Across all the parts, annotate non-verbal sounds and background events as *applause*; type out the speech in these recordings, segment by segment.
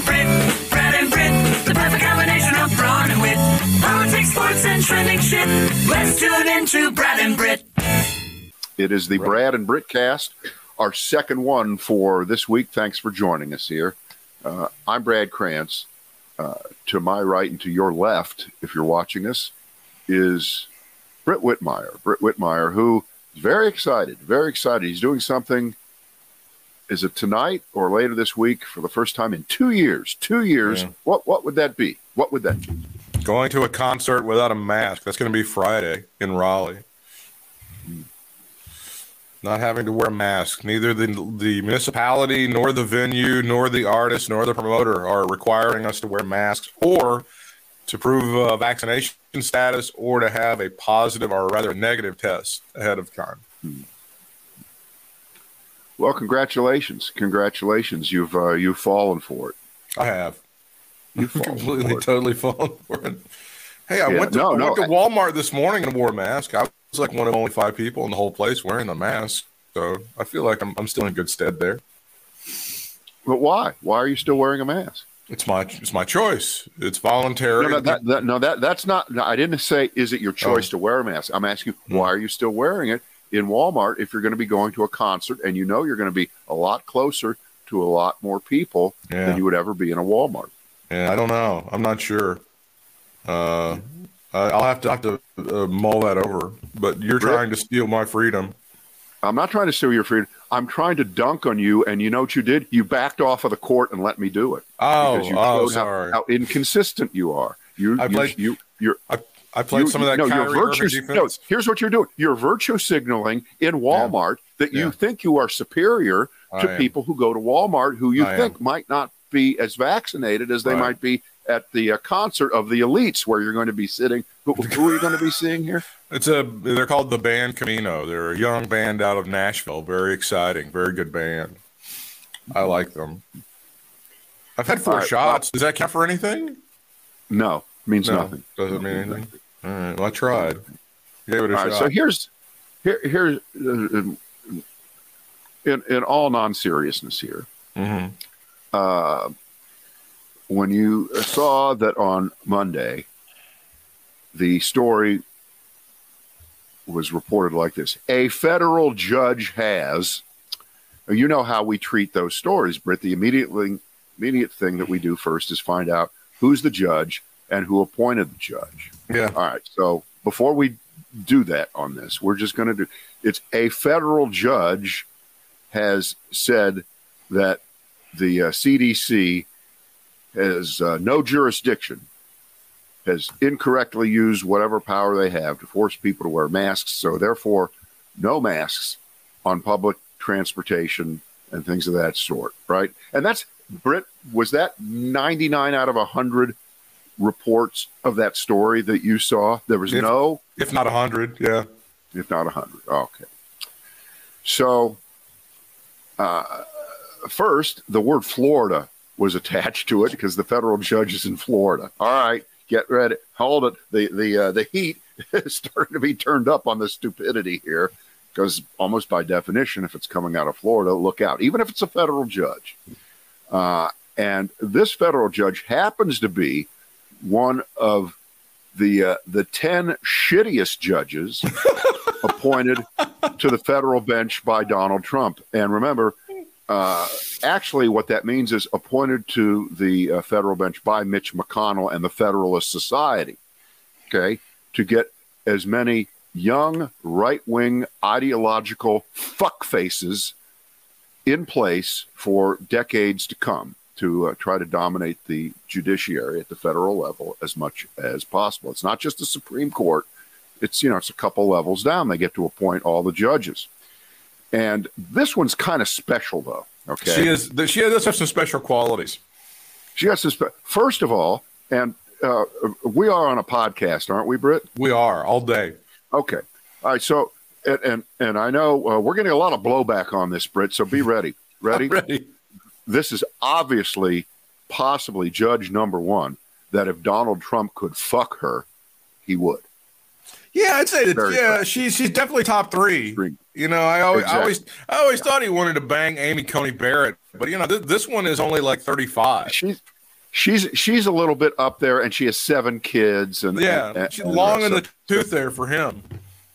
and Britt, Brad and Britt, the perfect combination of brawn and wit. Politics, sports, and trending shit. Let's tune into Brad and Britt. It is the Brad and Britt cast, our second one for this week. Thanks for joining us here. Uh, I'm Brad Krantz. Uh, to my right and to your left, if you're watching us, is Britt Whitmire. Britt Whitmire, who is very excited, very excited. He's doing something. Is it tonight or later this week for the first time in two years? Two years. Yeah. What what would that be? What would that be? Going to a concert without a mask. That's going to be Friday in Raleigh. Not having to wear a mask. Neither the, the municipality, nor the venue, nor the artist, nor the promoter are requiring us to wear masks or to prove uh, vaccination status or to have a positive or rather negative test ahead of time. Well, congratulations, congratulations. You've uh, you've fallen for it. I have. You've *laughs* completely, totally fallen for it. Hey, I Yeah, went to, no, I went no, to Walmart this morning and wore a mask. I was like one of only five people in the whole place wearing a mask. So I feel like I'm, I'm still in good stead there. But why? Why are you still wearing a mask? It's my it's my choice. It's voluntary. No, no, that, that, no, that that's not. No, I didn't say is it your choice Oh. to wear a mask. I'm asking Hmm. why are you still wearing it in Walmart if you're going to be going to a concert and you know you're going to be a lot closer to a lot more people Yeah. than you would ever be in a Walmart. yeah, I don't know. I'm not sure. Uh, I- I'll have to have to uh, mull that over. But you're Rick? trying to steal my freedom. I'm not trying to steal your freedom. I'm trying to dunk on you, and you know what you did? You backed off of the court and let me do it. Oh, because you oh, showed how- sorry. How, inconsistent you are. You, I you, played- you, you're I, I played you- some of that no, Kyrie you're virtue. No, here's what you're doing. You're virtue signaling in Walmart that you Yeah. think you are superior I to am. people who go to Walmart who you I think am. might not be as vaccinated as they Right. might be at the uh, concert of the elites where you're going to be sitting. Who, who are you going to be seeing here? *laughs* It's a they're called the band Camino. They're a young band out of Nashville. Very exciting, very good band. I like them. I've had four right, shots. Does that count for anything? No, means No, nothing. doesn't mean anything. All right, well, I tried. Gave it a All right, shot. so here's here here's uh, in in all non seriousness here. Mhm. uh, when you saw that on Monday, the story was reported like this A federal judge has, you know how we treat those stories, Britt. The immediately, immediate thing that we do first is find out who's the judge and who appointed the judge. Yeah. All right. So before we do that on this, we're just going to do it's a federal judge has said that the uh, CDC has uh, no jurisdiction, has incorrectly used whatever power they have to force people to wear masks. So, therefore, no masks on public transportation and things of that sort, right? And that's, Britt, was that 99 out of 100 reports of that story that you saw? There was If- no If not a hundred, yeah. if not a 100. Okay. So, uh, first, the word Florida was attached to it because the federal judge is in Florida. All right, get ready. Hold it. The the uh, the heat *laughs* is starting to be turned up on the stupidity here because almost by definition, if it's coming out of Florida, look out. Even if it's a federal judge, uh, and this federal judge happens to be one of the uh, the ten shittiest judges *laughs* appointed to the federal bench by Donald Trump. And remember, uh, actually, what that means is appointed to the uh, federal bench by Mitch McConnell and the Federalist Society. Okay, to get as many young right wing ideological fuck faces in place for decades to come to uh, try to dominate the judiciary at the federal level as much as possible. It's not just the Supreme Court. It's you know it's a couple levels down. They get to appoint all the judges, and this one's kind of special though. Okay, She is. She does have some special qualities. She has this. First of all, and uh, we are on a podcast, aren't we, Britt? We are all day. Okay. All right. So, and and, and I know uh, we're getting a lot of blowback on this, Britt. So be ready. *laughs* Ready? Ready. This is obviously, possibly, judge number one. That if Donald Trump could fuck her, he would. Yeah, I'd say that. Very yeah, fast. she's she's definitely top three. Three. You know, I always, I always, I always thought he wanted to bang Amy Coney Barrett, but you know, th- this one is only like thirty-five. She's she's she's a little bit up there, and she has seven kids, and Yeah, and- and- she's and, long in the tooth there for him.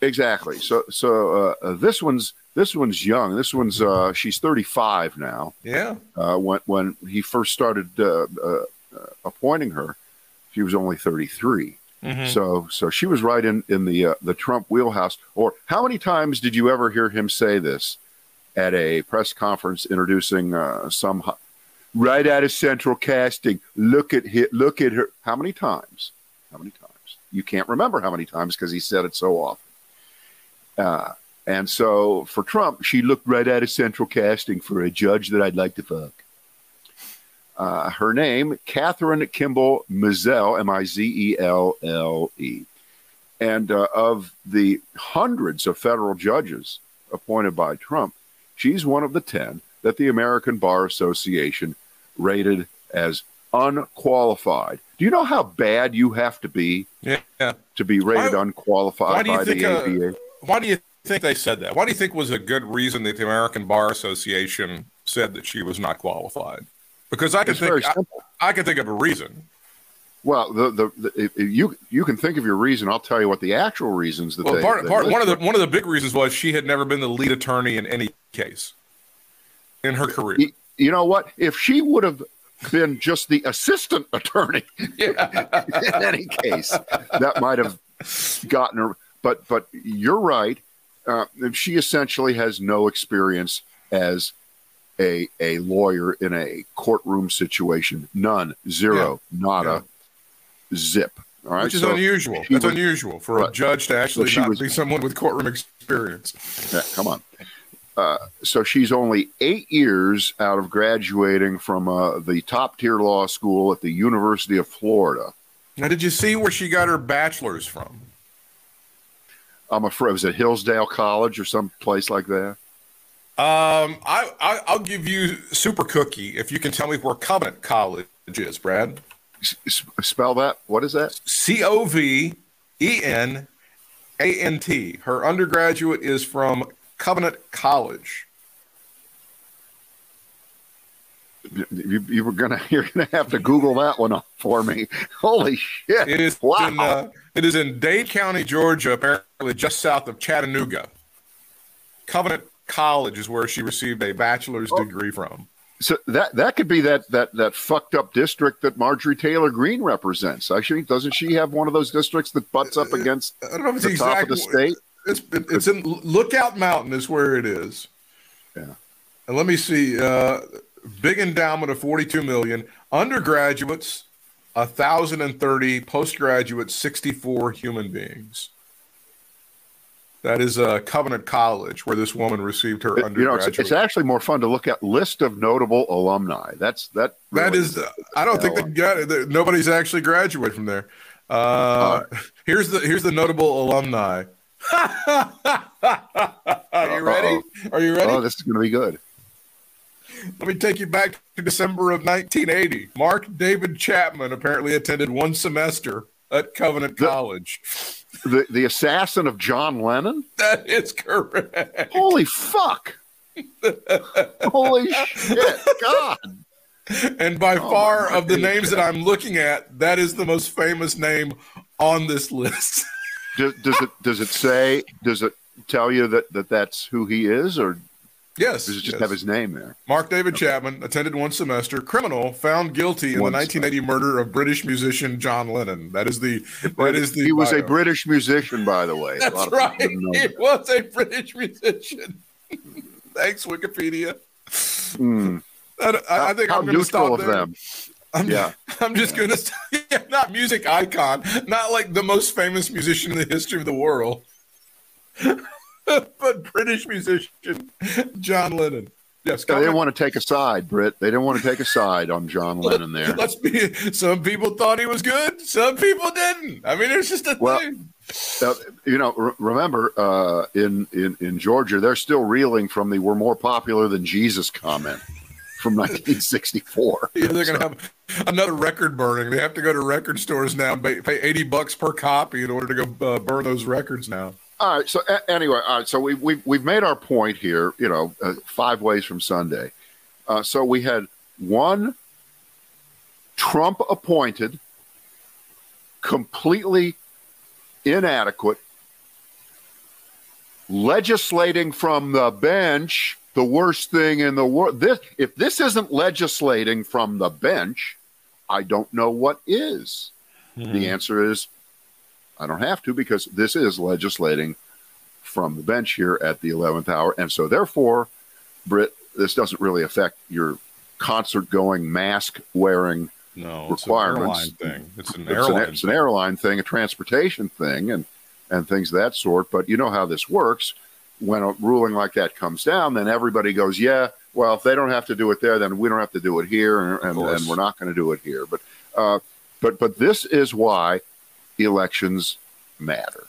exactly. So so uh, uh, this one's this one's young. This one's uh, she's 35 now. Yeah. Uh, when when he first started uh, uh, appointing her, she was only 33. Mhm. So so she was right in in the uh, the Trump wheelhouse. Or how many times did you ever hear him say this at a press conference introducing uh, some right out of Central Casting? Look at hit, look at her. How many times? How many times? You can't remember how many times because he said it so often. Uh, and so for Trump, she looked right out of Central Casting for a judge that I'd like to fuck. Uh, her name, Kathryn Kimball Mizelle, M I Z E L L E. And uh, of the hundreds of federal judges appointed by Trump, she's one of the 10 that the American Bar Association rated as unqualified. Do you know how bad you have to be Yeah. to be rated Why- unqualified why by think, the uh, ABA? Why do you think they said that? Why do you think was a good reason that the American Bar Association said that she was not qualified? Because I can It's think I. I can think of a reason. Well, the, the, the you you can think of your reason. I'll tell you what the actual reasons that Well, they, part, they part one of the one of the big reasons was she had never been the lead attorney in any case in her career. You, you know what? If she would have been just the assistant attorney *laughs* Yeah. *laughs* in any case, that might have gotten her. But but you're right. Uh, she essentially has no experience as a a lawyer in a courtroom situation. None, zero, nada, zip. All right, Which is So unusual. That's was- unusual for a judge to actually she not was- be someone with courtroom experience. Yeah, come on. Uh, so she's only eight years out of graduating from uh, the top tier law school at the University of Florida. Now, did you see where she got her bachelor's from? I'm afraid it was at Hillsdale College or some place like that. Um, I, I I'll give you super cookie if you can tell me where Covenant College is, Brad. S- spell that. What is that? C O V E N A N T. Her undergraduate is from Covenant College. You, were gonna. *laughs* You're gonna have to Google that one up for me. Holy shit! It is wow. in uh, it is in Dade County, Georgia, apparently just south of Chattanooga. Covenant College is where she received a bachelor's Oh. degree from. so that that could be that that that fucked up district that Marjorie Taylor Greene represents. Actually, doesn't she have one of those districts that butts up against I don't know if it's the top of the state? It's it's in Lookout Mountain is where it is. Yeah. And let me see. Uh, big endowment of forty-two million. Undergraduates, thousand and thirty. Postgraduates, sixty-four human beings. That is uh, Covenant College, where this woman received her undergraduate. you know, it's, it's actually more fun to look at list of notable alumni. That's that. that really is. I don't think that got that nobody's actually graduated from there. Uh, here's the here's the notable alumni. *laughs* Are you ready? Are you ready? Oh, this is going to be good. Let me take you back to December of 1980. Mark David Chapman apparently attended one semester at Covenant The- College. The the assassin of John Lennon. *laughs* That is correct. Holy fuck! Holy shit! God. And by Oh, far of the names that I'm looking at, that is the most famous name on this list. Does, does it does it say? Does it tell you that, that that's who he is, or yes. does it just yes. have his name there? Mark David Chapman attended one semester. Criminal found guilty in One the 1980 murder of British musician John Lennon. That is the that is the he was a. British musician, by the way. That's lot of people right. He that. was a British musician. *laughs* Thanks, Wikipedia. Hmm. I, I, I think How I'm going to stop of there. them. I'm, Yeah. *laughs* I'm just going *laughs* to not music icon, not like the most famous musician in the history of the world, but British musician John Lennon. Yes, They didn't want to take a side, Britt. They didn't want to take a side on John Lennon there. Let's be. Some people thought he was good. Some people didn't. I mean, it's just a Well, thing. Uh, you know, re- remember uh, in, in in Georgia, they're still reeling from the "we're more popular than Jesus" comment from *laughs* 1964. Yeah, they're going to have another record burning. They have to go to record stores now and pay, pay 80 bucks per copy in order to go uh, burn those records now. All right. So a- anyway, all right. So we we've we've made our point here. You know, uh, five ways from Sunday. Uh, so we had one Trump appointed, completely inadequate, legislating from the bench, the worst thing in the world. This, if this isn't legislating from the bench, I don't know what is. Mm-hmm. The answer is I don't have to because this is legislating from the bench here at the 11th hour. And so, therefore, Britt, this doesn't really affect your concert going, mask wearing no, requirements. It's an airline thing. It's an it's airline. An, it's an airline thing, a transportation thing, and and things of that sort. But you know how this works. When a ruling like that comes down, then everybody goes, "Yeah, well, if they don't have to do it there, then we don't have to do it here, and, and, and we're not going to do it here." But uh, but but this is why elections matter.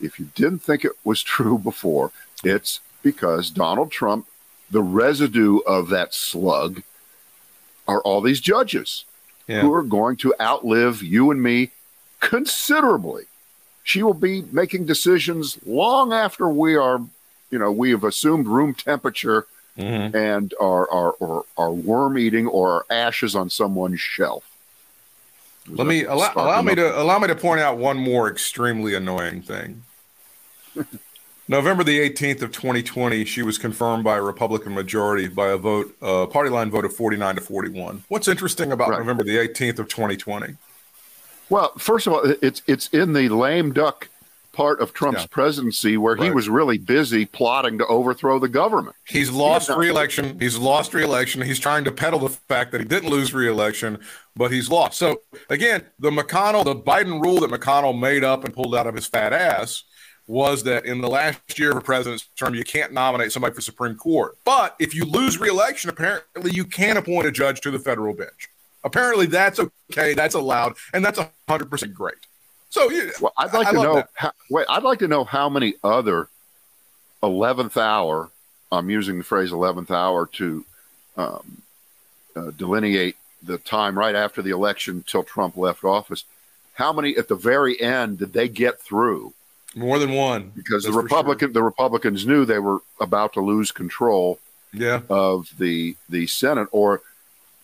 If you didn't think it was true before, it's because Donald Trump, the residue of that slug, are all these judges yeah. who are going to outlive you and me considerably. She will be making decisions long after we are, you know, we have assumed room temperature mm-hmm. and are, are, are, are worm eating or are ashes on someone's shelf. Let me allow, allow me to allow me to point out one more extremely annoying thing. *laughs* November the 18th of 2020, she was confirmed by a Republican majority by a vote, uh, party line vote of 49 to 41. What's interesting about right. November the 18th of 2020? Well, first of all, it's it's in the lame duck part of Trump's yeah. presidency where right. he was really busy plotting to overthrow the government. He's lost he re-election. He's lost re-election. He's trying to peddle the fact that he didn't lose re-election, but he's lost. So again, the McConnell, the Biden rule that McConnell made up and pulled out of his fat ass was that in the last year of a president's term, you can't nominate somebody for Supreme Court. But if you lose re-election, apparently you can appoint a judge to the federal bench. Apparently that's okay, that's allowed, and that's hundred percent great. So yeah, well, I'd like I to know. How, wait, I'd like to know how many other eleventh hour. I'm using the phrase eleventh hour to um, uh, delineate the time right after the election till Trump left office. How many at the very end did they get through? More than one, because the Republican sure. the Republicans knew they were about to lose control. Yeah. of the the Senate. Or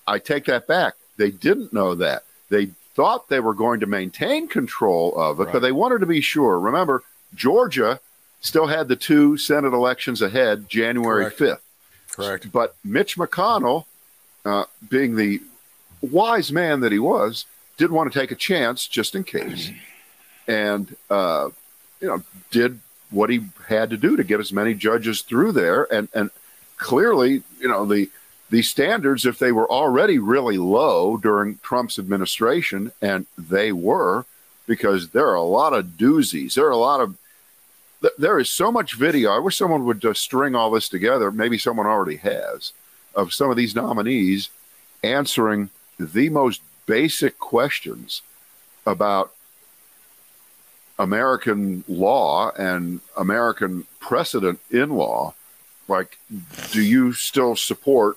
I take that back. They didn't know that. They thought they were going to maintain control of it, right. but they wanted to be sure. Remember, Georgia still had the two Senate elections ahead, January Correct. 5th. Correct. But Mitch McConnell, uh, being the wise man that he was, did want to take a chance just in case, *clears throat* and uh, you know did what he had to do to get as many judges through there, and and clearly, you know the the standards, if they were already really low during Trump's administration, and they were, because there are a lot of doozies. There are a lot of, there is so much video. I wish someone would just string all this together. Maybe someone already has, of some of these nominees answering the most basic questions about American law and American precedent in law. Like, do you still support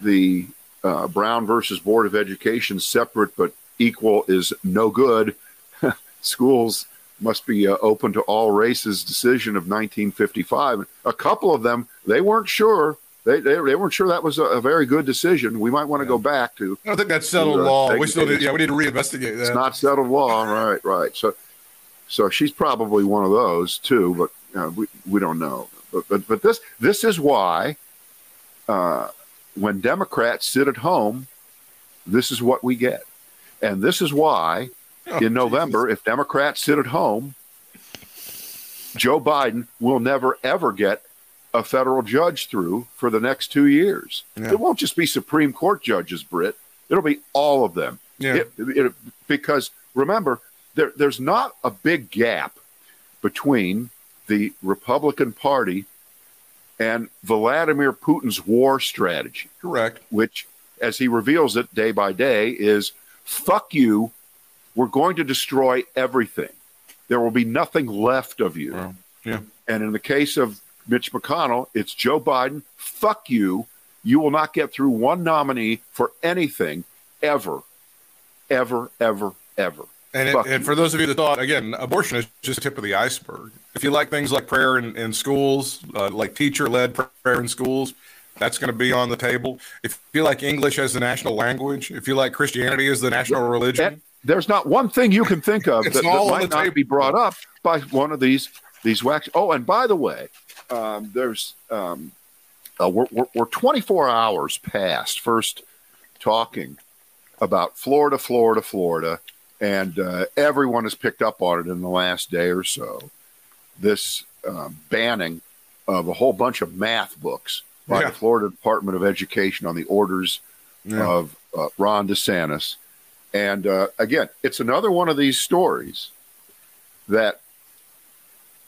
the uh, Brown versus Board of Education separate but equal is no good. *laughs* Schools must be uh, open to all races decision of 1955. A couple of them, they weren't sure. They, they, they weren't sure that was a, a, very good decision. We might want to yeah. go back to. I don't think that's settled to, uh, law. We still need, yeah, we need to reinvestigate that. It's not settled law, *laughs* right? Right. So, so she's probably one of those too, but uh, we we don't know. But but but this this is why uh, when Democrats sit at home, this is what we get. And this is why oh, in November, Jesus. if Democrats sit at home, Joe Biden will never, ever get a federal judge through for the next two years. Yeah. It won't just be Supreme Court judges, Britt. It'll be all of them. Yeah. It, it, because remember, there, there's not a big gap between the Republican Party and Vladimir Putin's war strategy. Correct. Which, as he reveals it day by day, is fuck you. We're going to destroy everything. There will be nothing left of you. Yeah. And in the case of Mitch McConnell, it's Joe Biden. Fuck you. You will not get through one nominee for anything ever, ever, ever, ever. And, it, and, for those of you that thought, again, abortion is just tip of the iceberg. If you like things like prayer in, in schools, uh, like teacher led prayer in schools, that's going to be on the table. If you like English as the national language, if you like Christianity as the national religion, there's not one thing you can think of *laughs* that, that might not table. be brought up by one of these these wax. Oh, and by the way, um, there's um, uh, we're, we're, we're 24 hours past first talking about Florida, Florida, Florida, and uh, everyone has picked up on it in the last day or so. This um, banning of a whole bunch of math books by Yeah. the Florida Department of Education on the orders Yeah. of uh, Ron DeSantis. And uh, again, it's another one of these stories that,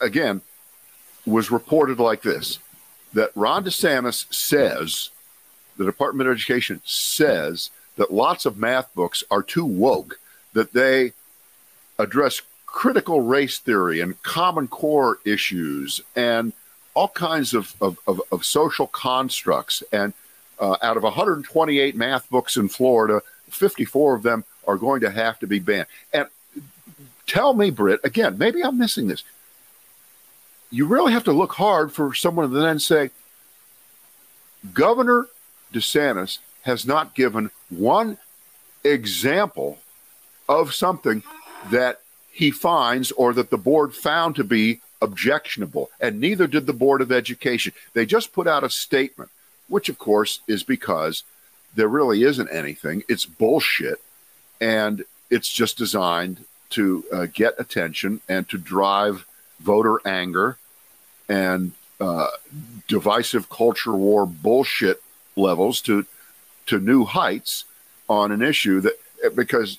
again, was reported like this that Ron DeSantis says, the Department of Education says that lots of math books are too woke, that they address critical race theory and common core issues and all kinds of, of, of, of social constructs. And uh, out of 128 math books in Florida, 54 of them are going to have to be banned. And tell me, Britt, again, maybe I'm missing this. You really have to look hard for someone to then say, Governor DeSantis has not given one example of something that he finds or that the board found to be objectionable, and neither did the Board of Education. They just put out a statement, which, of course, is because there really isn't anything. It's bullshit, and it's just designed to uh, get attention and to drive voter anger and uh, divisive culture war bullshit levels to to new heights on an issue that because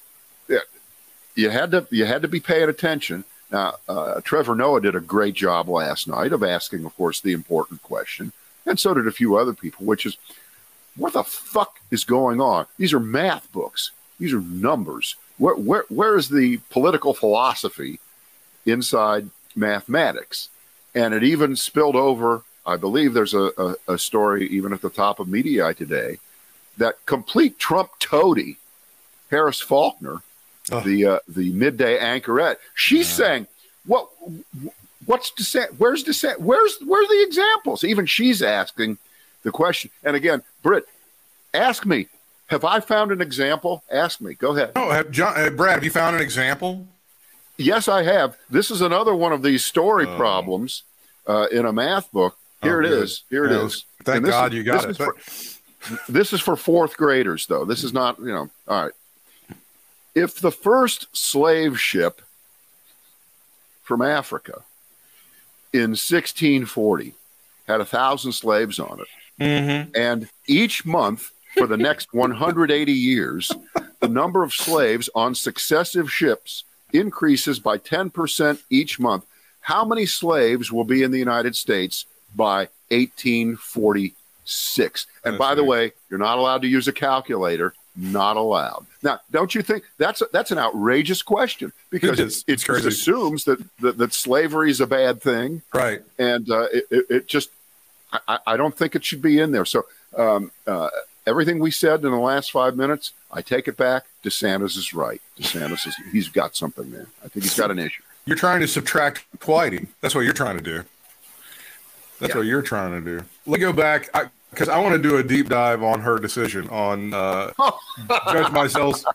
you had to you had to be paying attention. Now, uh, Trevor Noah did a great job last night of asking, of course, the important question, and so did a few other people, which is, what the fuck is going on? These are math books. These are numbers. Where where where is the political philosophy inside mathematics? And it even spilled over. I believe there's a, a, a story even at the top of Mediaite today that complete Trump toady, Harris Faulkner, Oh. the uh, the midday anchorette, she's saying, "What? What's dissent? Where's dissent? Where's where's the examples?" Even she's asking the question. And again, Britt, ask me. Have I found an example? Ask me. Go ahead. Oh, have John, uh, Brad, have you found an example? Yes, I have. This is another one of these story Oh. problems uh, in a math book. Here Oh, it good. is. Here it Yeah, is. Thank God is- you got this it. is for- this is for fourth graders, though. This is not, you know, all right. If the first slave ship from Africa in 1640 had a thousand slaves on it, Mhm. and each month for the next *laughs* 180 years, the number of slaves on successive ships increases by 10% each month. How many slaves will be in the United States by 1846? And That's by the way, you're not allowed to use a calculator. Not allowed. Now, don't you think that's that's an outrageous question because It it, is. it It's crazy. assumes that, that that slavery is a bad thing Right. and uh, it, it, just I- I, I don't think it should be in there. So um, uh, everything we said in the last five minutes, I take it back. DeSantis is right. DeSantis is he's got something there. I think he's got an issue. You're trying to subtract Whitey. That's what you're trying to do. That's Yeah. what you're trying to do. Let me go back because I, want to do a deep dive on her decision on uh, *laughs* Judge Meisel's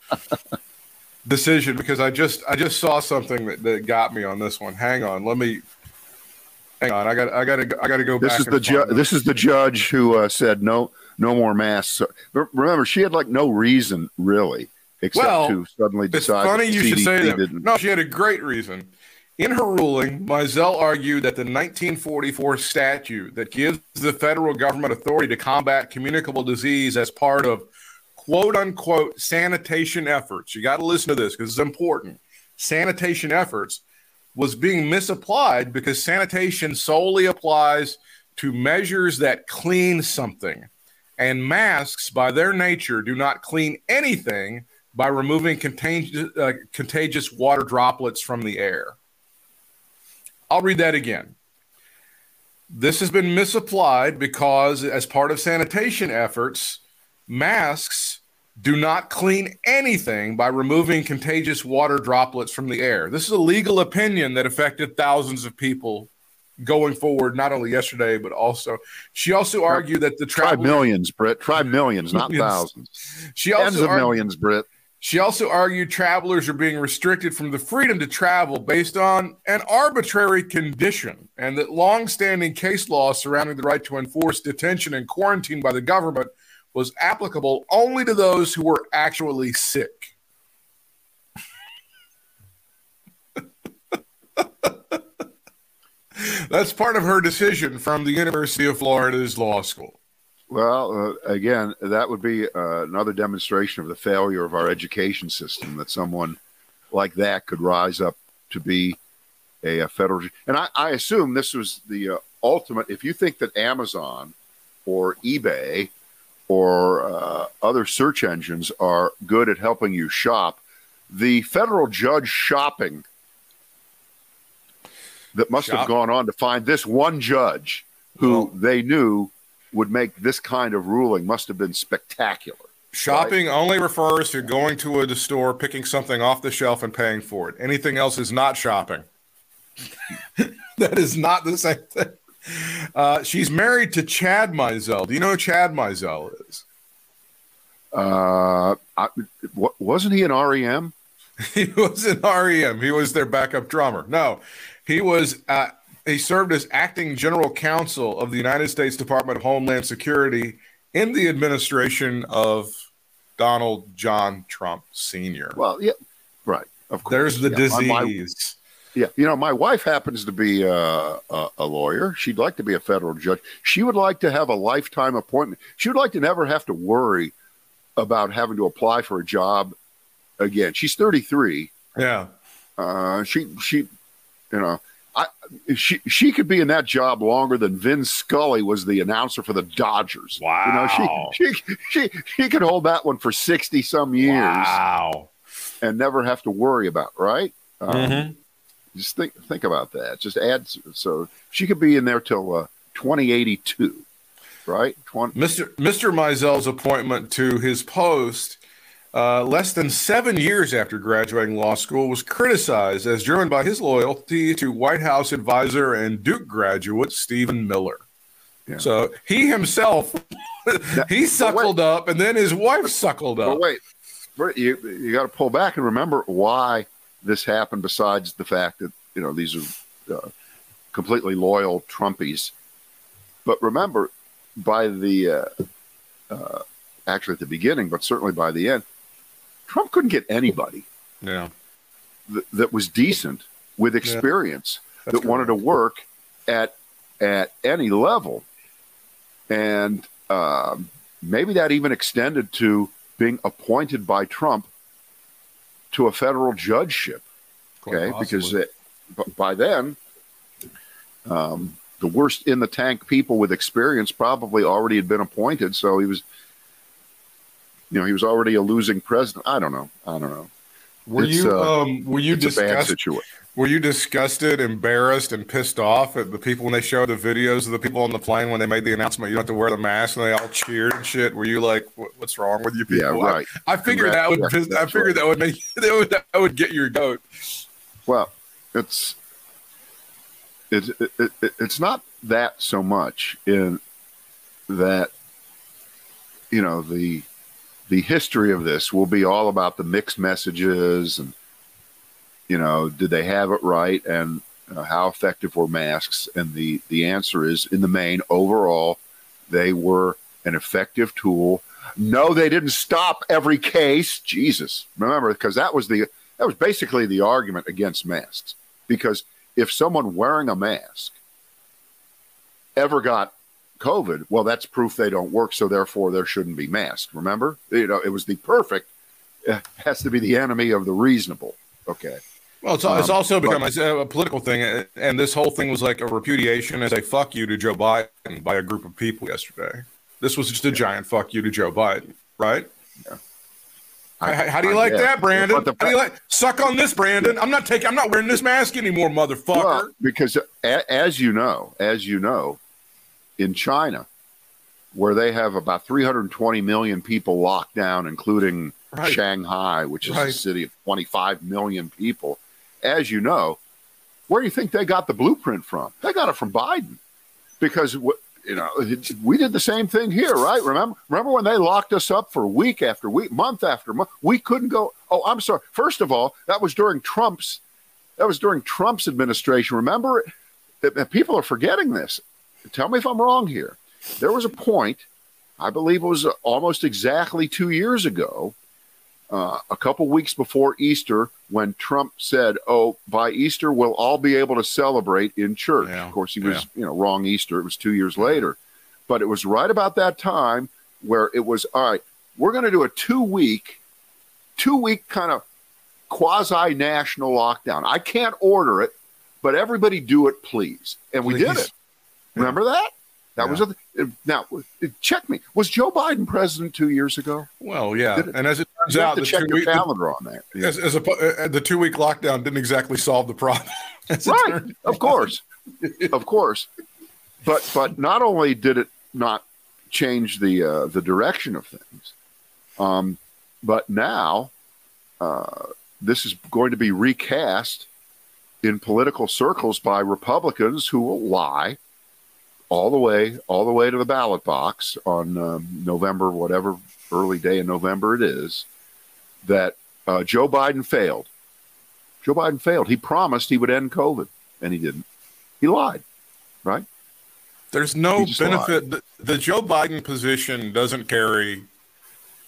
decision because I just I just saw something that, that got me on this one. Hang on, let me. Hang on, I got I got to I got to go This back. is the ju- this. this is the judge who uh, said no no more masks. So, remember, she had like no reason really except Well, to suddenly decide. It's decide. funny that the you should say CDC that. Didn't. No, she had a great reason. In her ruling, Mizelle argued that the 1944 statute that gives the federal government authority to combat communicable disease as part of quote unquote sanitation efforts, you got to listen to this because it's important. Sanitation efforts was being misapplied because sanitation solely applies to measures that clean something. And masks, by their nature, do not clean anything by removing contagious, uh, contagious water droplets from the air. I'll read that again. This has been misapplied because, as part of sanitation efforts, masks do not clean anything by removing contagious water droplets from the air. This is a legal opinion that affected thousands of people going forward, not only yesterday, but also she also argued that the Try millions, Britt. Try millions, not Millions. thousands. she Tens of argued, millions, Britt. She also argued travelers are being restricted from the freedom to travel based on an arbitrary condition, and that long-standing case law surrounding the right to enforce detention and quarantine by the government was applicable only to those who were actually sick. *laughs* That's part of her decision from the University of Florida's law school. Well, uh, again, that would be uh, another demonstration of the failure of our education system that someone like that could rise up to be a, a federal. And I, I assume this was the uh, ultimate. If you think that Amazon or eBay or uh, other search engines are good at helping you shop, the federal judge shopping that must Shop. have gone on to find this one judge who Well- they knew would make this kind of ruling must have been spectacular. Shopping only refers to going to a store, picking something off the shelf, and paying for it. Anything else is not shopping. *laughs* that is not the same thing. Uh, she's married to Chad Mizelle. Do you know who Chad Mizelle is? Uh, I, wasn't he an REM? *laughs* He was an REM. He was their backup drummer. No, he was. Uh, he served as acting general counsel of the United States Department of Homeland Security in the administration of Donald John Trump Sr. Well, yeah, right. Of course. There's the Yeah, my- my- disease. yeah, you know, my wife happens to be uh, a, a lawyer. She'd like to be a federal judge. She would like to have a lifetime appointment. She would like to never have to worry about having to apply for a job again. She's 33. Yeah. Uh, she she, you know, I she she could be in that job longer than Vin Scully was the announcer for the Dodgers. Wow. You know, she she she she could hold that one for 60 some years Wow. and never have to worry about, right? Um, Mhm. Just think think about that. Just add so she could be in there till uh, 2082, right? 20, Mr. Mr. Mizelle's appointment to his post uh, less than seven years after graduating law school was criticized as driven by his loyalty to White House advisor and Duke graduate Stephen Miller. Yeah. So he himself, *laughs* he suckled up, and then his wife suckled But up. wait, you you got to pull back and remember why this happened. Besides the fact that you know these are uh, completely loyal Trumpies, but remember, by the uh, uh, actually at the beginning, but certainly by the end, Trump couldn't get anybody Yeah, th- that was decent with experience That's that wanted to work at at any level, and um, maybe that even extended to being appointed by Trump to a federal judgeship. Quite Okay, possibly. because it, b- by then, um, the worst in the tank people with experience probably already had been appointed, so he was. You know, he was already a losing president. I don't know. I don't know. were it's, you uh, um, were you It's a bad disgusted? Were you disgusted, embarrassed, and pissed off at the people when they showed the videos of the people on the plane when they made the announcement you don't have to wear the mask and they all cheered and shit? Were you like, "What's wrong with you people?" Yeah, I- right. I, figured that would. Piss- I figured that would make *laughs* that would that would get your goat. Well, it's it's it, it, it's not that so much in that you know the the history of this will be all about the mixed messages and you know did they have it right and uh, how effective were masks? And the the answer is in the main overall they were an effective tool. No they didn't stop every case. Jesus. Remember because that was the that was basically the argument against masks. Because if someone wearing a mask ever got COVID, well, that's proof they don't work, so therefore there shouldn't be masks. Remember, you know, it was the perfect uh, *laughs* has to be the enemy of the reasonable. Okay, Well, it's, it's Um, also but- become a, a political thing, and this whole thing was like a repudiation as a fuck you to Joe Biden by a group of people yesterday. This was just a giant fuck you to Joe Biden, right? I- How, do you I like guess. that, Brandon? The how do you like suck on this, Brandon? I'm not taking. I'm not wearing this mask anymore, motherfucker. well, because as you know, as you know, in China, where they have about 320 million people locked down, including Right. Shanghai, which is Right. a city of 25 million people. As you know, Where do you think they got the blueprint from? They got it from Biden, because you know we did the same thing here, right? Remember, remember when they locked us up for week after week, month after month? We couldn't go. Oh, I'm sorry. First of all, that was during Trump's. That was during Trump's administration. Remember, people are forgetting this. Tell me if I'm wrong here. There was a point, I believe it was almost exactly two years ago, uh, a couple weeks before Easter when Trump said, "Oh, by Easter we'll all be able to celebrate in church." Yeah. Of course, he was yeah. you know wrong Easter. It was two years later, but it was right about that time where it was all right. We're going to do a two week, two week kind of quasi national lockdown. I can't order it, but everybody do it, please. And we please. did it. Remember that? That yeah. was a, now. Check me. Was Joe Biden president two years ago? Well, yeah. and as it turns out, the check your week, calendar on that. Yeah. As, as a, uh, the two week lockdown didn't exactly solve the problem. *laughs* right. Of course. of course. But but not only did it not change the uh, the direction of things, um, but now uh, this is going to be recast in political circles by Republicans who will lie all the way, all the way to the ballot box on um, November, whatever early day in November it is, that uh, Joe Biden failed. Joe Biden failed. He promised he would end COVID, and he didn't. He lied, right? There's no benefit. The, the Joe Biden position doesn't carry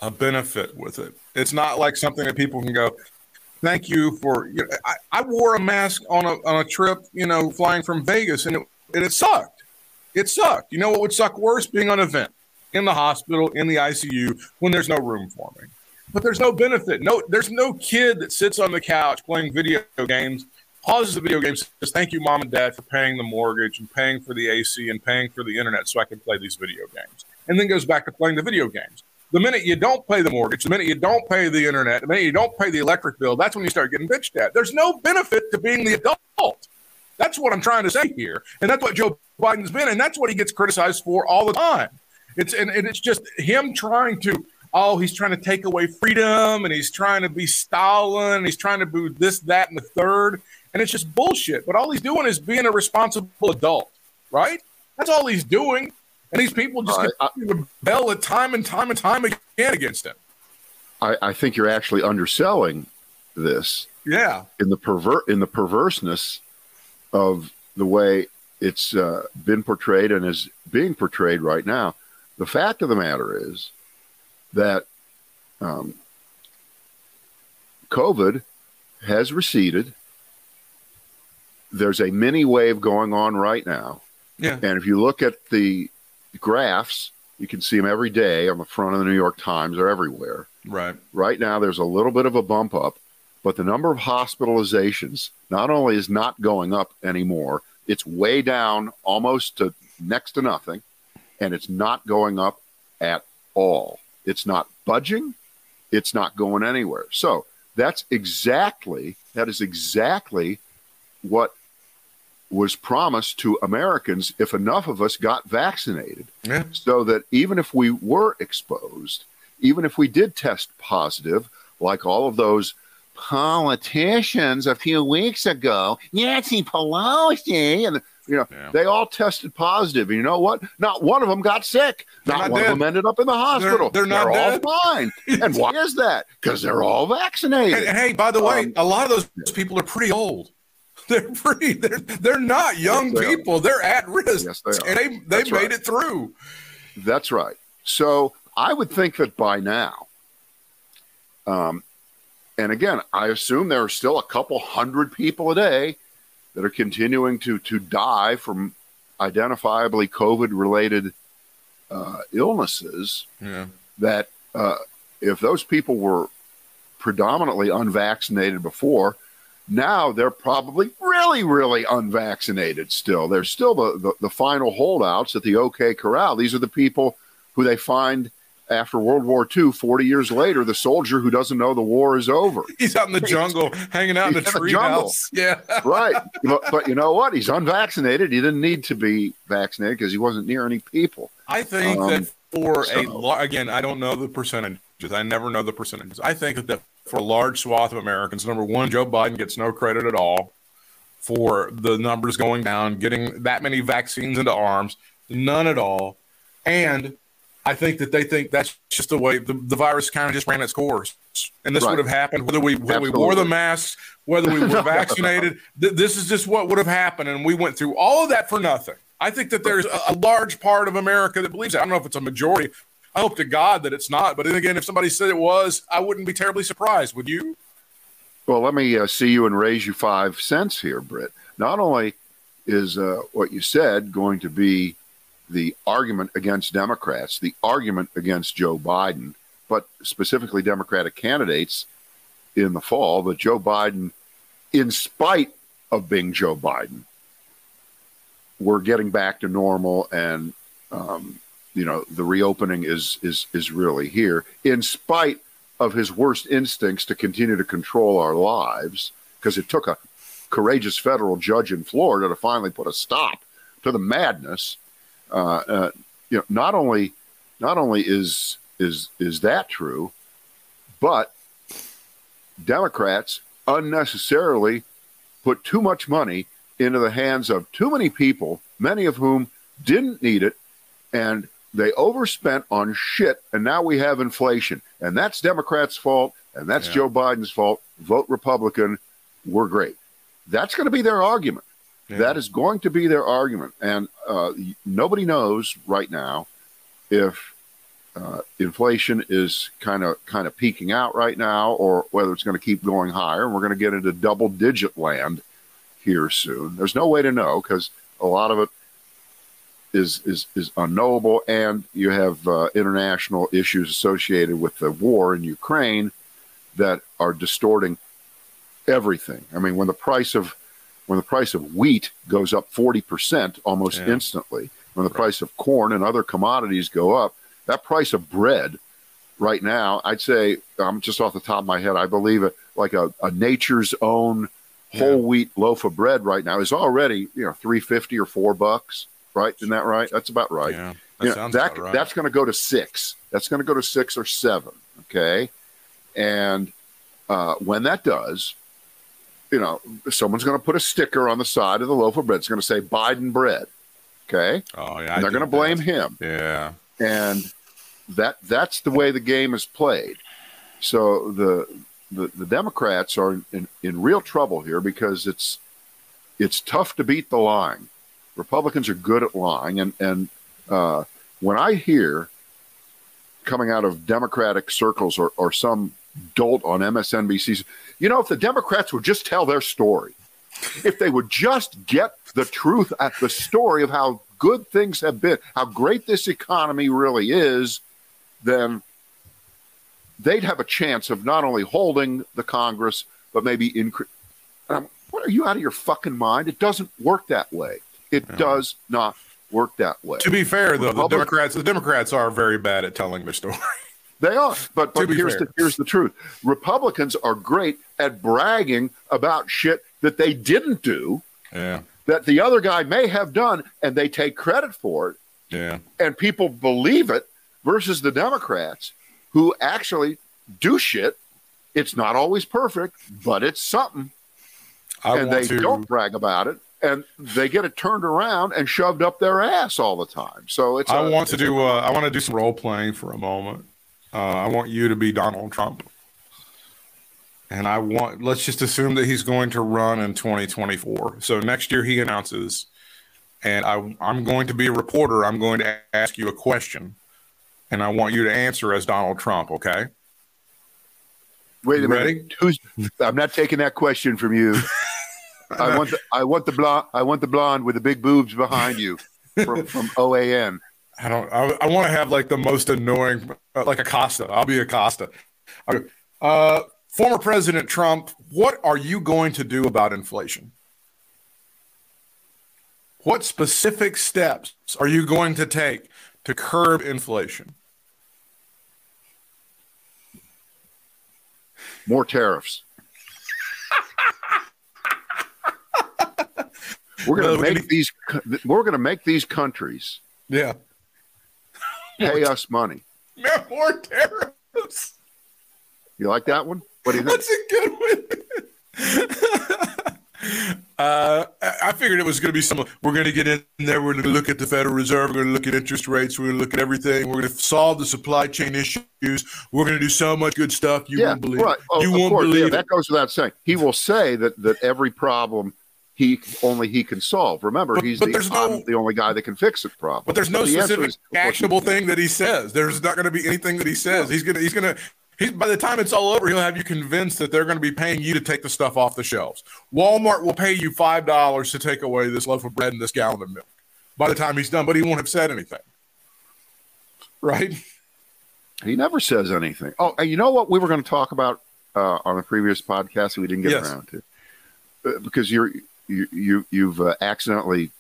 a benefit with it. It's not like something that people can go, thank you for. You know, I, I wore a mask on a on a trip, you know, flying from Vegas, and it and it sucked. It sucked. You know what would suck worse? Being on a vent in the hospital, in the ICU, when there's no room for me. But there's no benefit. No, there's no kid that sits on the couch playing video games, pauses the video game, says, Thank you, mom and dad, for paying the mortgage and paying for the AC and paying for the internet so I can play these video games. And then goes back to playing the video games. The minute you don't pay the mortgage, the minute you don't pay the internet, the minute you don't pay the electric bill, that's when you start getting bitched at. There's no benefit to being the adult. That's what I'm trying to say here. And that's what Joe Biden's been. And that's what he gets criticized for all the time. It's and, and it's just him trying to, oh, he's trying to take away freedom and he's trying to be Stalin, he's trying to do this, that, and the third. And it's just bullshit. But all he's doing is being a responsible adult, right? That's all he's doing. And these people just uh, rebel at time and time and time again against him. I, I think you're actually underselling this. Yeah. In the pervert in the perverseness of the way it's uh, been portrayed and is being portrayed right now. The fact of the matter is that um, COVID has receded. There's a mini wave going on right now. Yeah. And if you look at the graphs, you can see them every day on the front of the New York Times or everywhere. Right. Right now, there's a little bit of a bump up, but the number of hospitalizations not only is not going up anymore, it's way down almost to next to nothing, and it's not going up at all. It's not budging, it's not going anywhere. So that's exactly that is exactly what was promised to Americans if enough of us got vaccinated. Yeah. So that even if we were exposed, even if we did test positive, like all of those politicians a few weeks ago, Nancy Pelosi, and you know yeah. they all tested positive. And you know what? Not one of them got sick. Not, not, one dead. of them ended up in the hospital. They're, they're not they're all fine. *laughs* and why is that? Because they're all vaccinated. Hey, hey by the way, um, a lot of those people are pretty old. *laughs* They're pretty. They're they're not young yes, they people. Are. They're at risk. Yes, they. And they they That's made right. it through. That's right. So I would think that by now, um, and again, I assume there are still a couple hundred people a day that are continuing to to die from identifiably COVID related uh, illnesses. Yeah. That uh, if those people were predominantly unvaccinated before, now they're probably really, really unvaccinated still. They're still the, the, the final holdouts at the OK Corral. These are the people who they find after World War II, 40 years later, the soldier who doesn't know the war is over. *laughs* He's out in the jungle, hanging out in the tree house. *laughs* Yeah. right. But, but, you know what? He's unvaccinated. He didn't need to be vaccinated because he wasn't near any people. I think um, that for so. a, again, I don't know the percentages. I never know the percentages. I think that for a large swath of Americans, number one, Joe Biden gets no credit at all for the numbers going down, getting that many vaccines into arms, none at all. And I think that they think that's just the way the, the virus kind of just ran its course. And this right. would have happened whether we whether we wore the masks, whether we *laughs* were vaccinated. th- this is just what would have happened. And we went through all of that for nothing. I think that there's a, a large part of America that believes that. I don't know if it's a majority. I hope to God that it's not. But then again, if somebody said it was, I wouldn't be terribly surprised. Would you? Well, let me uh, see you and raise you five cents here, Britt. Not only is uh, what you said going to be the argument against Democrats, the argument against Joe Biden, but specifically Democratic candidates in the fall, that Joe Biden, in spite of being Joe Biden, we're getting back to normal and um, you know the reopening is is is really here. In spite of his worst instincts to continue to control our lives because it took a courageous federal judge in Florida to finally put a stop to the madness Uh, uh, you know not only not only is is is that true but Democrats unnecessarily put too much money into the hands of too many people, many of whom didn't need it, and they overspent on shit, and now we have inflation. And that's Democrats' fault, and that's yeah. Joe Biden's fault. Vote Republican. We're great. That's going to be their argument. Yeah. That is going to be their argument. And uh, nobody knows right now if uh, inflation is kind of kind of peaking out right now, or whether it's going to keep going higher. And we're going to get into double digit land here soon. There's no way to know because a lot of it is is is unknowable, and you have uh, international issues associated with the war in Ukraine that are distorting everything. I mean, when the price of when the price of wheat goes up forty percent almost yeah. instantly, when the right. price of corn and other commodities go up, that price of bread right now, I'd say I'm um, just off the top of my head, I believe it like a, a nature's own whole yeah. wheat loaf of bread right now is already you know three fifty or four bucks right? Isn't that right? That's about right. Yeah, that you know, that right. that's going to go to six. That's going to go to six or seven. Okay, and uh, when that does, you know, someone's going to put a sticker on the side of the loaf of bread. It's going to say Biden bread. Okay. Oh yeah. And they're going to blame him. Yeah. And that that's the way the game is played. So the the, the Democrats are in, in real trouble here because it's it's tough to beat the lying. Republicans are good at lying, and and uh, when I hear coming out of Democratic circles or, or some dolt on MSNBC, you know, if the Democrats would just tell their story, if they would just get the truth at the story of how good things have been, how great this economy really is, then they'd have a chance of not only holding the Congress, but maybe increase. Um, what are you out of your fucking mind? It doesn't work that way. It no. does not work that way. To be fair, though, the Democrats the Democrats are very bad at telling their story. They are, but, but here's the here's the truth: Republicans are great at bragging about shit that they didn't do, yeah. that the other guy may have done, and they take credit for it, yeah, and people believe it. Versus the Democrats, who actually do shit. It's not always perfect, but it's something, I and they to... don't brag about it and they get it turned around and shoved up their ass all the time. So it's. I a, want to do. Uh, I want to do some role playing for a moment. Uh, I want you to be Donald Trump, and I want. Let's just assume that he's going to run in 2024. So next year he announces, and I, I'm going to be a reporter. I'm going to ask you a question, and I want you to answer as Donald Trump. Okay. Wait a you minute. Ready? Who's? I'm not taking that question from you. *laughs* I want the I want the blonde I want the blonde with the big boobs behind you from from OAN. I don't. I, I want to have like the most annoying, uh, like Acosta. I'll be Acosta. Uh, former President Trump, what are you going to do about inflation? What specific steps are you going to take to curb inflation? More tariffs. *laughs* We're going to make these. We're going to make these countries. Yeah. Pay us money. More tariffs. You like that one? What do you think? That's a good one. *laughs* Uh, I figured it was going to be some. We're going to get in there. We're going to look at the Federal Reserve. We're going to look at interest rates. We're going to look at everything. We're going to solve the supply chain issues. We're going to do so much good stuff. You yeah, won't believe. right. Oh, you won't course, believe yeah, that goes without saying. He will say that that every problem he only he can solve. Remember, But- he's but the, no- the only guy that can fix it. Problem, But there's no the specific is, actionable thing that he says. There's not going to be anything that he says. He's gonna. He's gonna. He's, by the time it's all over, he'll have you convinced that they're going to be paying you to take the stuff off the shelves. Walmart will pay you five dollars to take away this loaf of bread and this gallon of milk. By the time he's done, but he won't have said anything, right? He never says anything. Oh, and you know what we were going to talk about uh, on a previous podcast that we didn't get Yes. around to uh, because you're you, you you've uh, accidentally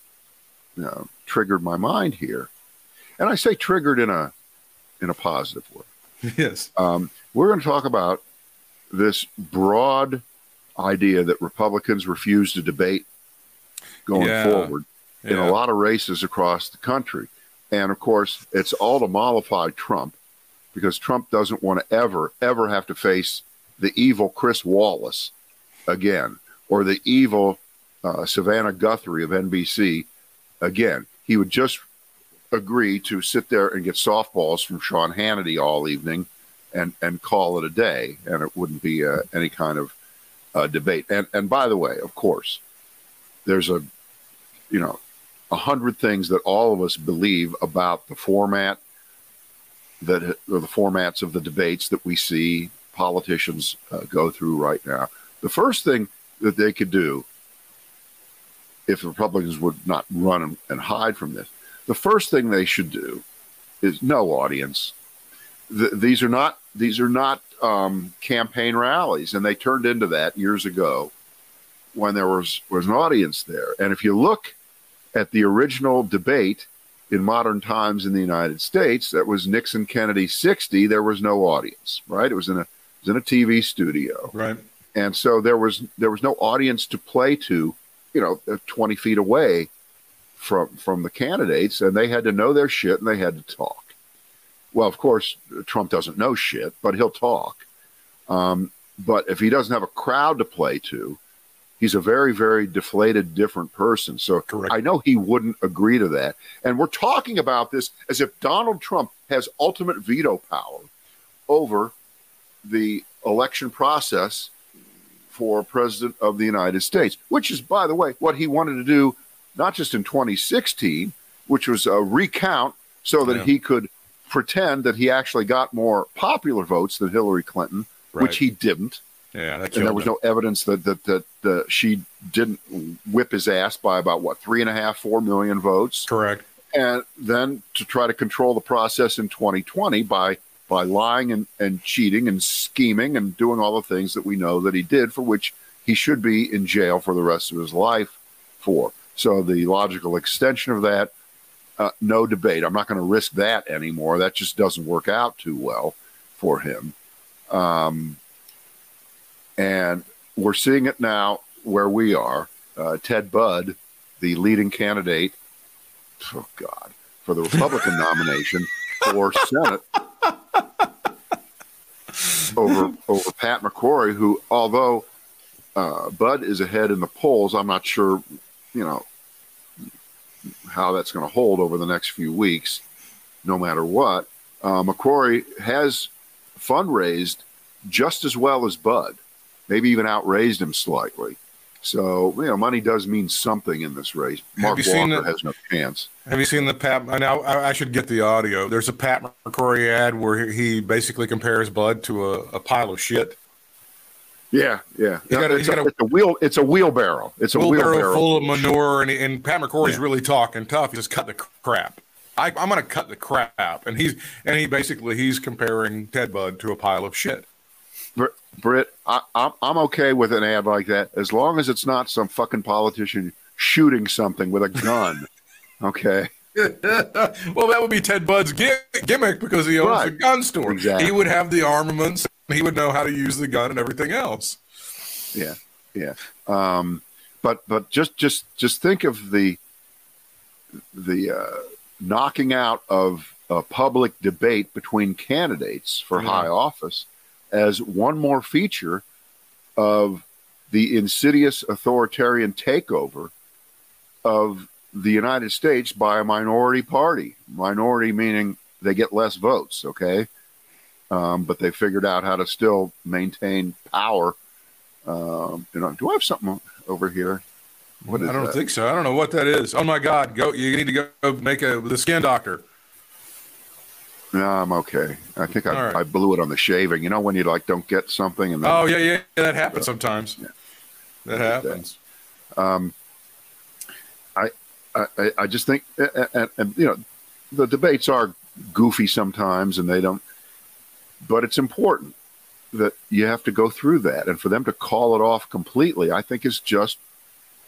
uh, triggered my mind here, and I say triggered in a in a positive way. *laughs* Yes. Um, we're going to talk about this broad idea that Republicans refuse to debate going Yeah. forward in a lot of races across the country. And of course, it's all to mollify Trump because Trump doesn't want to ever, ever have to face the evil Chris Wallace again or the evil uh, Savannah Guthrie of NBC again. He would just agree to sit there and get softballs from Sean Hannity all evening and, and call it a day. And it wouldn't be uh, any kind of uh, debate. And, and by the way, of course, there's a, you know, a hundred things that all of us believe about the format that the formats of the debates that we see politicians uh, go through right now. The first thing that they could do, if the Republicans would not run and, hide from this, the first thing they should do is no audience. Th- these are not these are not um, campaign rallies, and they turned into that years ago when there was was an audience there. And if you look at the original debate in modern times in the United States, that was Nixon Kennedy 60, there was no audience, right? It was in a it was in a TV studio. Right. And so there was there was no audience to play to, you know, uh, 20 feet away from from the candidates and they had to know their shit and they had to talk. Well, of course, Trump doesn't know shit, but he'll talk. Um, but if he doesn't have a crowd to play to, he's a very, very deflated, different person. So Correct. I know he wouldn't agree to that. And we're talking about this as if Donald Trump has ultimate veto power over the election process for president of the United States, which is, by the way, what he wanted to do, not just in 2016, which was a recount so that Yeah. he could pretend that he actually got more popular votes than Hillary Clinton, Right. which he didn't Yeah. That and there was him. no evidence that that that uh, she didn't whip his ass by about what three and a half, four million votes, Correct. and then to try to control the process in 2020 by by lying and, and cheating and scheming and doing all the things that we know that he did, for which he should be in jail for the rest of his life for. So the logical extension of that, uh, no debate. I'm not going to risk that anymore. That just doesn't work out too well for him. Um, and we're seeing it now where we are. Uh, Ted Budd, the leading candidate, oh God, for the Republican nomination for Senate over over Pat McCrory, who, although uh, Budd is ahead in the polls, I'm not sure, you know, how that's going to hold over the next few weeks. No matter what, uh, McCrory has fundraised just as well as Budd, maybe even outraised him slightly. So you know, money does mean something in this race. Mark Walker the- has no chance. Have you seen the Pat? Now I, I should get the audio. There's a Pat McCrory ad where he basically compares Budd to a, a pile of shit. Yeah, yeah. You gotta- it's, you a, gotta- it's a wheel. It's a wheelbarrow. It's a wheelbarrow, wheelbarrow, full of manure, and, and Pat McCrory's Yeah. really talking tough. He just cut the crap. I, I'm going to cut the crap, and he's and he basically he's comparing Ted Budd to a pile of shit. Br- Britt, I, I'm I'm okay with an ad like that as long as it's not some fucking politician shooting something with a gun. *laughs* okay. well, that would be Ted Budd's gi- gimmick because he owns Right. a gun store. Exactly. He would have the armaments. He would know how to use the gun and everything else. Yeah, yeah. Um, but but just just just think of the the uh, knocking out of a public debate between candidates for Yeah. high office as one more feature of the insidious authoritarian takeover of the United States by a minority party. Minority meaning they get less votes, okay? Um, but they figured out how to still maintain power. Um, you know, do I have something over here? What is I don't that? think so. I don't know what that is. Oh my God! Go! You need to go make a the skin doctor. No, I'm okay. I think I, right. I blew it on the shaving. You know when you like don't get something and then, oh yeah, yeah, yeah that happens uh, sometimes. Yeah. That happens. Um, I, I I just think and, and you know the debates are goofy sometimes and they don't, but it's important that you have to go through that and for them to call it off completely, I think is just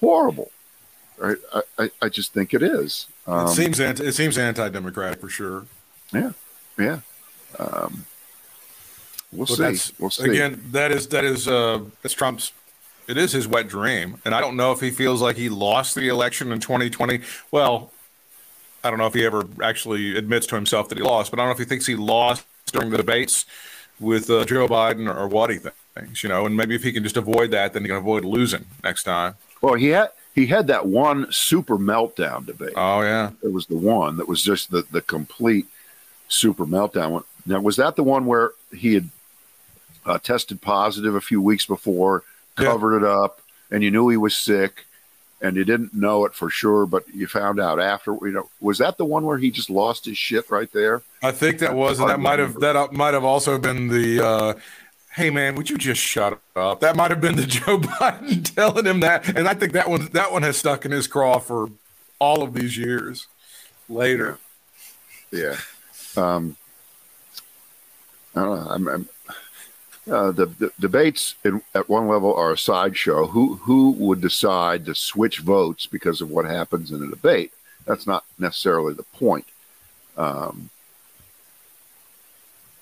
horrible. I, I, I just think it is. Um, it seems anti, it seems anti-democratic for sure. Yeah, yeah. Um, we'll see. We'll see. Again, that is that is uh, that's Trump's. It is his wet dream, and I don't know if he feels like he lost the election in 2020. Well, I don't know if he ever actually admits to himself that he lost, but I don't know if he thinks he lost during the debates with uh, Joe Biden or, or what he thinks. You know, and maybe if he can just avoid that, then he can avoid losing next time. Well, he had he had that one super meltdown debate. Oh yeah, it was the one that was just the the complete super meltdown. Now, was that the one where he had uh, tested positive a few weeks before, covered yeah. it up, and you knew he was sick, and you didn't know it for sure, but you found out after. You know, was that the one where he just lost his shit right there? I think that was, and that might have that might have also been the. Uh, hey man, would you just shut up? That might have been the *laughs* Joe Biden telling him that, and I think that one that one has stuck in his craw for all of these years later. Yeah. Um, I don't know. I'm, I'm uh, the, the, debates in, at one level are a sideshow. Who who would decide to switch votes because of what happens in a debate? That's not necessarily the point. Um,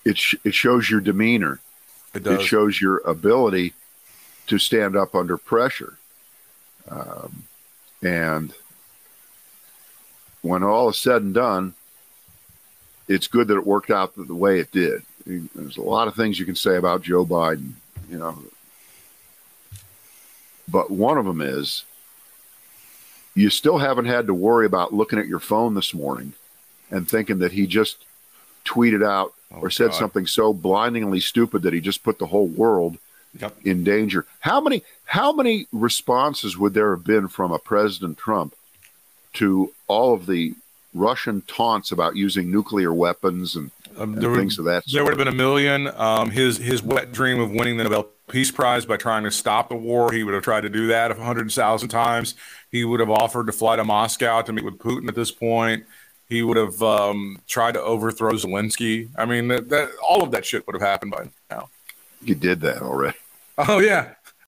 it sh- it shows your demeanor. It, it, shows your ability to stand up under pressure. Um, and when all is said and done, it's good that it worked out the way it did. There's a lot of things you can say about Joe Biden, you know, but one of them is you still haven't had to worry about looking at your phone this morning and thinking that he just tweeted out oh, or said God. something so blindingly stupid that he just put the whole world yep. in danger. How many how many responses would there have been from a President Trump to all of the Russian taunts about using nuclear weapons and, um, and things would, of that. There would have been a million. Um, his his wet dream of winning the Nobel Peace Prize by trying to stop the war, he would have tried to do that a hundred thousand times. He would have offered to fly to Moscow to meet with Putin at this point. He would have um, tried to overthrow Zelensky. I mean, that, that, all of that shit would have happened by now. You did that already. Oh yeah,